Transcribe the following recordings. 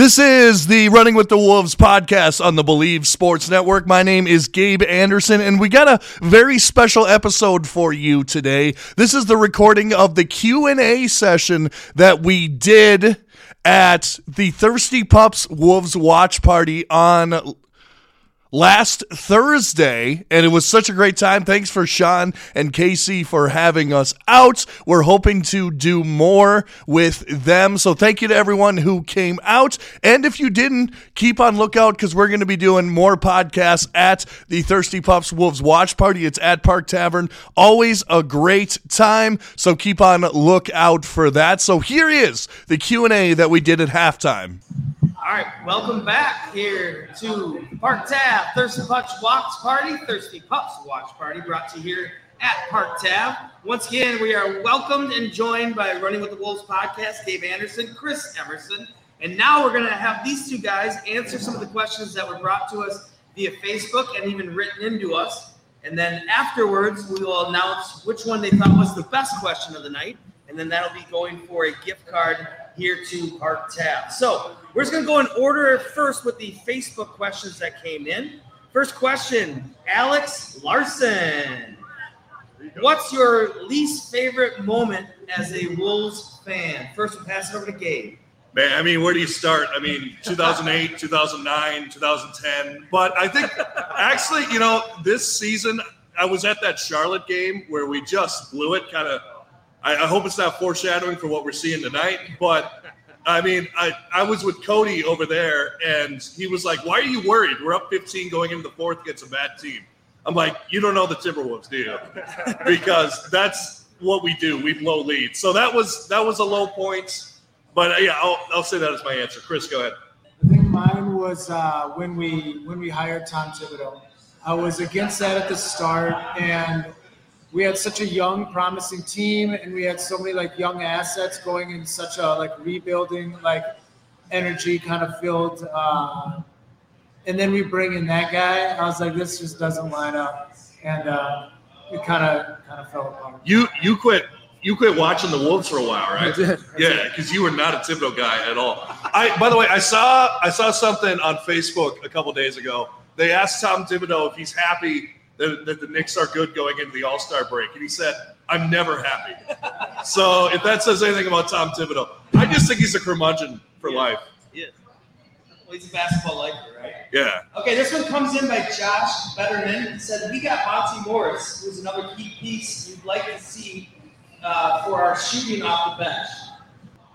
This is the Running with the Wolves podcast on the Believe Sports Network. My name is Gabe Anderson, and we got a very special episode for you today. This is the recording of the Q and A session that we did at the Thirsty Pups Wolves Watch Party on last Thursday, and it was such a great time. Thanks for Sean and Casey for having us out. We're hoping to do more with them. So thank you to everyone who came out. And if you didn't, keep on lookout because we're going to be doing more podcasts at the Thirsty Pups Wolves Watch Party. It's at Park Tavern. Always a great time. So keep on lookout for that. So here is the Q&A that we did at halftime. All right, welcome back here to Park Tab Thirsty Pups Watch Party. Thirsty Pups Watch Party brought to you here at Park Tab. Once again, we are welcomed and joined by Running with the Wolves podcast, Dave Anderson, Chris Emerson, and now we're going to have these two guys answer some of the questions that were brought to us via Facebook and even written into us. And then afterwards, we will announce which one they thought was the best question of the night, and then that'll be going for a gift card here to Park Tab. So we're just going to go in order first with the Facebook questions that came in. First question, Alex Larson. What's your least favorite moment as a Wolves fan? First, we'll pass it over to Gabe. Man, I mean, where do you start? I mean, 2008, 2009, 2010. But I think actually, you know, this season, I was at that Charlotte game where we just blew it. Kind of, I, I hope it's not foreshadowing for what we're seeing tonight. But I mean, I, I was with Cody over there, and he was like, Why are you worried? We're up 15 going into the fourth against a bad team. I'm like, You don't know the Timberwolves, do you? because that's what we do. We blow leads. So that was that was a low point. But uh, yeah, I'll, I'll say that as my answer. Chris, go ahead. I think mine was uh, when we when we hired Tom Thibodeau. I was against that at the start, and we had such a young, promising team, and we had so many like young assets going in such a like rebuilding, like energy kind of filled. Uh, and then we bring in that guy. And I was like, this just doesn't line up, and uh, it kind of kind of fell apart. You you quit you quit watching the Wolves for a while, right? I did. I yeah, because you were not a Thibodeau guy at all. I by the way, I saw I saw something on Facebook a couple days ago. They asked Tom Thibodeau if he's happy that, that the Knicks are good going into the All Star break, and he said, "I'm never happy." so if that says anything about Tom Thibodeau, I just think he's a curmudgeon for Yeah. life. Yeah. Well, he's a basketball lifer, right? Yeah. Okay, this one comes in by Josh Betterman. He said, We got Monte Morris, who's another key piece you'd like to see uh, for our shooting off the bench.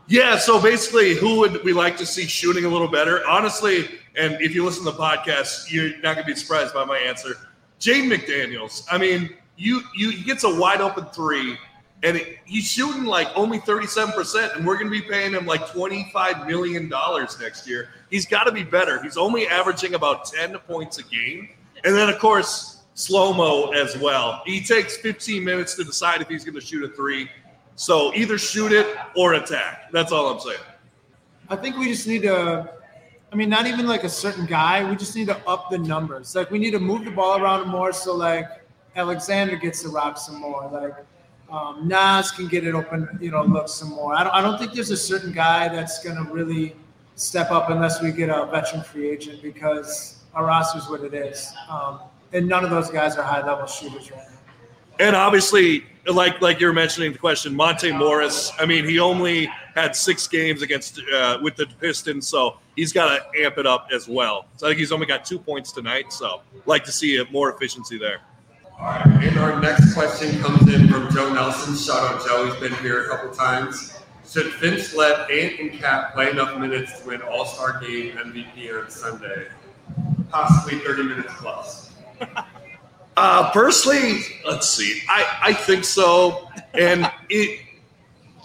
Yeah, so basically, who would we like to see shooting a little better? Honestly, and if you listen to the podcast, you're not going to be surprised by my answer. Jaden McDaniels. I mean, you you he gets a wide open three, and it, he's shooting like only 37%, and we're going to be paying him like 25 million dollars next year. He's got to be better. He's only averaging about 10 points a game, and then of course slow mo as well. He takes 15 minutes to decide if he's going to shoot a three. So either shoot it or attack. That's all I'm saying. I think we just need to. I mean, not even like a certain guy. We just need to up the numbers. Like we need to move the ball around more, so like Alexander gets to rock some more. Like um, Naz can get it open, you know, look some more. I don't. I don't think there's a certain guy that's gonna really step up unless we get a veteran free agent because our roster's what it is, um, and none of those guys are high level shooters right now. And obviously, like like you were mentioning the question, Monte Morris. I mean, he only had six games against uh, with the Pistons, so he's got to amp it up as well. So I think he's only got two points tonight. So like to see a more efficiency there. All right, and our next question comes in from Joe Nelson. Shout out Joe, he's been here a couple times. Should Finch let Ant and Kat play enough minutes to win All Star Game MVP on Sunday? Possibly 30 minutes plus. Uh, personally, let's see. I, I think so, and it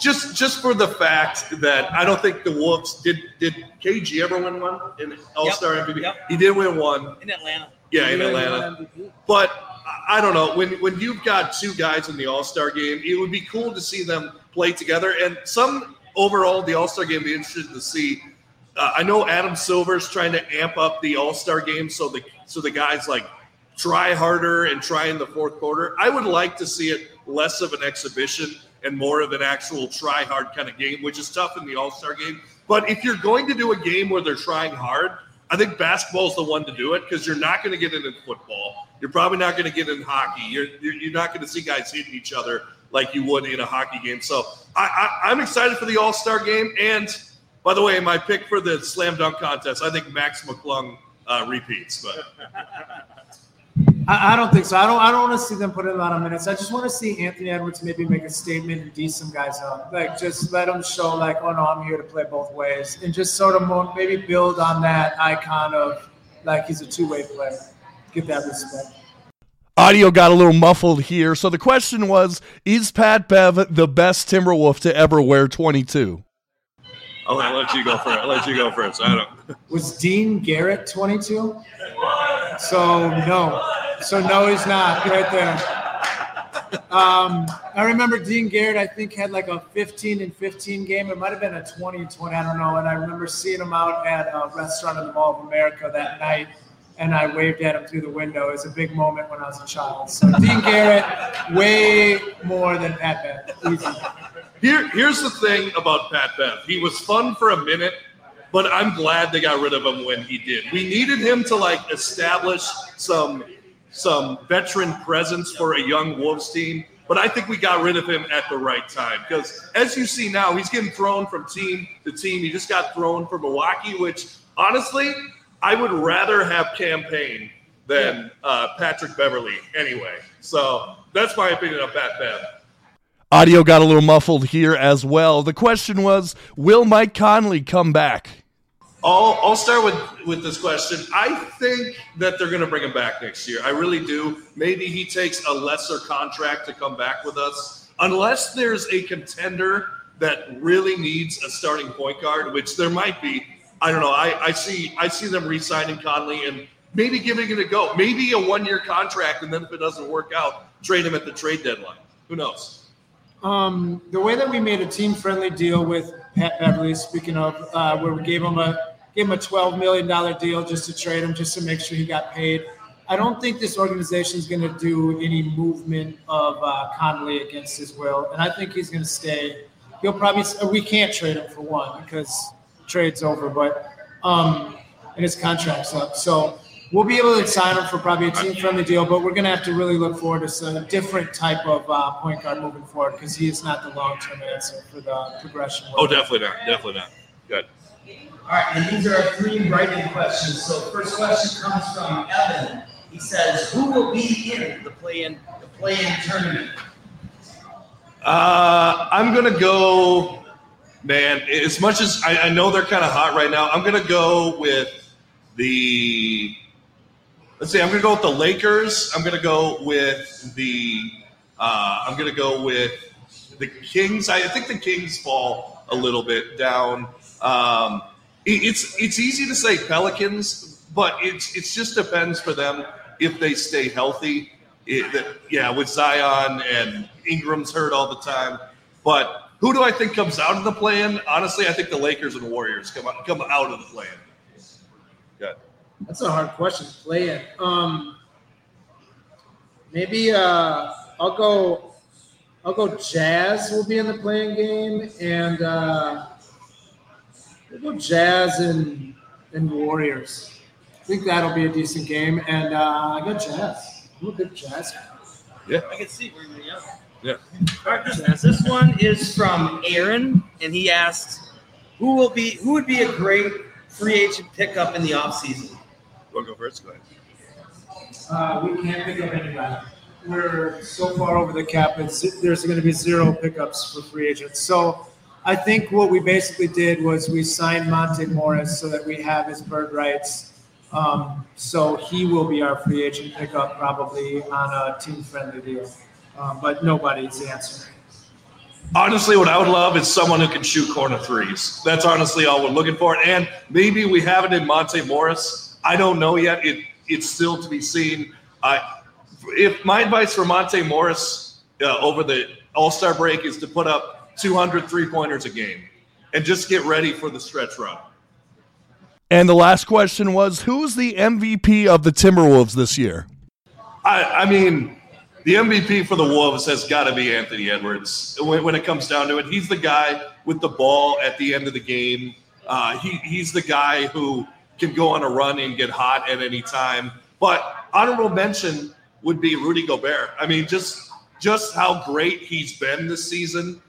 just just for the fact that I don't think the Wolves did did KG ever win one in All Star MVP. yep. He did win one. In Atlanta. Yeah, in Atlanta. But I- I don't know when when you've got two guys in the All Star game, it would be cool to see them play together. And some overall, the All Star game, be interested to see. Uh, I know Adam Silver's trying to amp up the All Star game, so the so the guys like try harder and try in the fourth quarter. I would like to see it less of an exhibition and more of an actual try hard kind of game, which is tough in the All Star game. But if you're going to do a game where they're trying hard, I think basketball is the one to do it because you're not going to get it in football. You're probably not going to get it in hockey. You're, you're, not going to see guys hitting each other like you would in a hockey game. So I, I, I'm excited for the All Star game. And by the way, my pick for the slam dunk contest, I think Mac McClung uh, repeats. But I, I don't think so. I don't. I don't want to see them put in a lot of minutes. I just want to see Anthony Edwards maybe make a statement and D some guys up. Like just let them show like, oh no, I'm here to play both ways, and just sort of more, maybe build on that icon of like he's a two way player. Get that respect. Audio got a little muffled here. So the question was Is Pat Bev the best Timberwolf to ever wear 22? I'll let you go first. I'll let you go first. I don't. Was Dean Garrett 22? So no. So no, he's not right there. Um, I remember Dean Garrett, I think, had like a 15 and 15 game. It might have been a 20 20, I don't know. And I remember seeing him out at a restaurant in the Mall of America that night, and I waved at him through the window. It was a big moment when I was a child. So Dean Garrett, way more than Pat Bev. Here, here's the thing about Pat Bev. He was fun for a minute, but I'm glad they got rid of him when he did. We needed him to like establish some some veteran presence for a young Wolves team. But I think we got rid of him at the right time because, as you see now, he's getting thrown from team to team. He just got thrown from Milwaukee, which honestly, I would rather have campaign than uh, Patrick Beverley anyway. So that's my opinion of Pat Bev. Audio got a little muffled here as well. The question was Will Mike Conley come back? I'll, I'll start with, with this question. I think that they're going to bring him back next year. I really do. Maybe he takes a lesser contract to come back with us, unless there's a contender that really needs a starting point guard, which there might be. I don't know. I, I see I see them re-signing Conley and maybe giving it a go. Maybe a one-year contract, and then if it doesn't work out, trade him at the trade deadline. Who knows? Um, the way that we made a team-friendly deal with Pat Beverley, speaking of, uh, where we gave him a gave him a $12 million deal just to trade him, just to make sure he got paid. I don't think this organization is going to do any movement of uh, Conley against his will, and I think he's going to stay. He'll probably we can't trade him for one because trade's over, but um, and his contract's up. So we'll be able to sign him for probably a team-friendly deal, but we're going to have to really look forward to some different type of uh, point guard moving forward because he is not the long-term answer for the progression. Oh, definitely not. Definitely not. Good. All right, and these are three writing questions. So first question comes from Evan. He says, "Who will be in the play-in the play-in tournament?" Uh, I'm gonna go, man. As much as I, I know they're kind of hot right now, I'm gonna go with the. Let's see. I'm gonna go with the Lakers. I'm gonna go with the. Uh, I'm gonna go with the Kings. I, I think the Kings fall a little bit down. Um, it's it's easy to say Pelicans, but it's it just depends for them if they stay healthy. It, yeah, with Zion and Ingram's hurt all the time, but who do I think comes out of the plan? Honestly, I think the Lakers and the Warriors come out, come out of the plan. Good. That's a hard question. Play it. Um, maybe uh, I'll go. I'll go. Jazz will be in the play-in game, and uh, We'll go Jazz and and Warriors. I think that'll be a decent game, and uh, I got Jazz. I'm a big Jazz fan. Yeah, I can see where you're yelling. Yeah. All right, Jazz. This one is from Aaron, and he asked, "Who will be who would be a great free agent pickup in the offseason? We'll go first. Go ahead. Uh, we can't pick up anybody. We're so far over the cap. It's, there's going to be zero pickups for free agents. So I think what we basically did was we signed Monte Morris so that we have his bird rights. Um, so he will be our free agent pickup probably on a team friendly deal. Um, but nobody's the answer. Honestly, what I would love is someone who can shoot corner threes. That's honestly all we're looking for. And maybe we have it in Monte Morris. I don't know yet. It it's still to be seen. Uh, if my advice for Monte Morris uh, over the All Star break is to put up 200 three pointers a game and just get ready for the stretch run. And the last question was Who's the MVP of the Timberwolves this year? I, I mean, the MVP for the Wolves has got to be Anthony Edwards when, when, it comes down to it. He's the guy with the ball at the end of the game. Uh, he, he's the guy who can go on a run and get hot at any time. But honorable mention would be Rudy Gobert. I mean, just just how great he's been this season.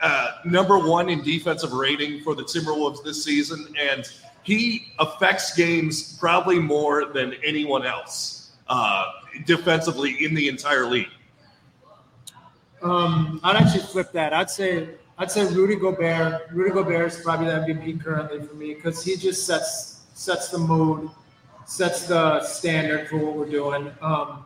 Uh, number one in defensive rating for the Timberwolves this season, and he affects games probably more than anyone else uh, defensively in the entire league. Um, I'd actually flip that. I'd say I'd say Rudy Gobert. Rudy Gobert is probably the MVP currently for me because he just sets sets the mood, sets the standard for what we're doing. Um,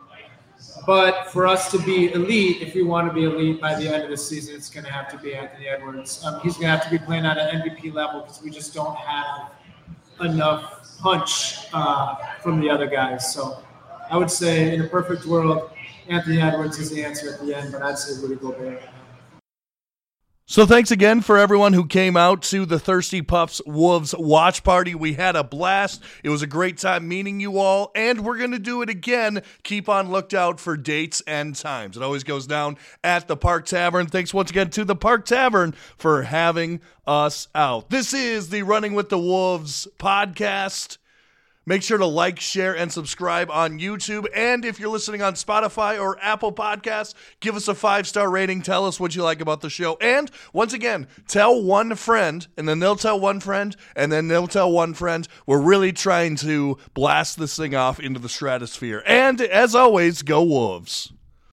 but for us to be elite, if we want to be elite by the end of the season, it's going to have to be Anthony Edwards. Um, he's going to have to be playing at an MVP level because we just don't have enough punch uh, from the other guys. So I would say, in a perfect world, Anthony Edwards is the answer at the end, but I'd say Rudy Gobert. So thanks again for everyone who came out to the Thirsty Pups Wolves watch party. We had a blast. It was a great time meeting you all, and we're going to do it again. Keep on lookout for dates and times. It always goes down at the Park Tavern. Thanks once again to the Park Tavern for having us out. This is the Running with the Wolves podcast. Make sure to like, share, and subscribe on YouTube. And if you're listening on Spotify or Apple Podcasts, give us a five star rating. Tell us what you like about the show. And once again, tell one friend, and then they'll tell one friend, and then they'll tell one friend. We're really trying to blast this thing off into the stratosphere. And as always, go Wolves.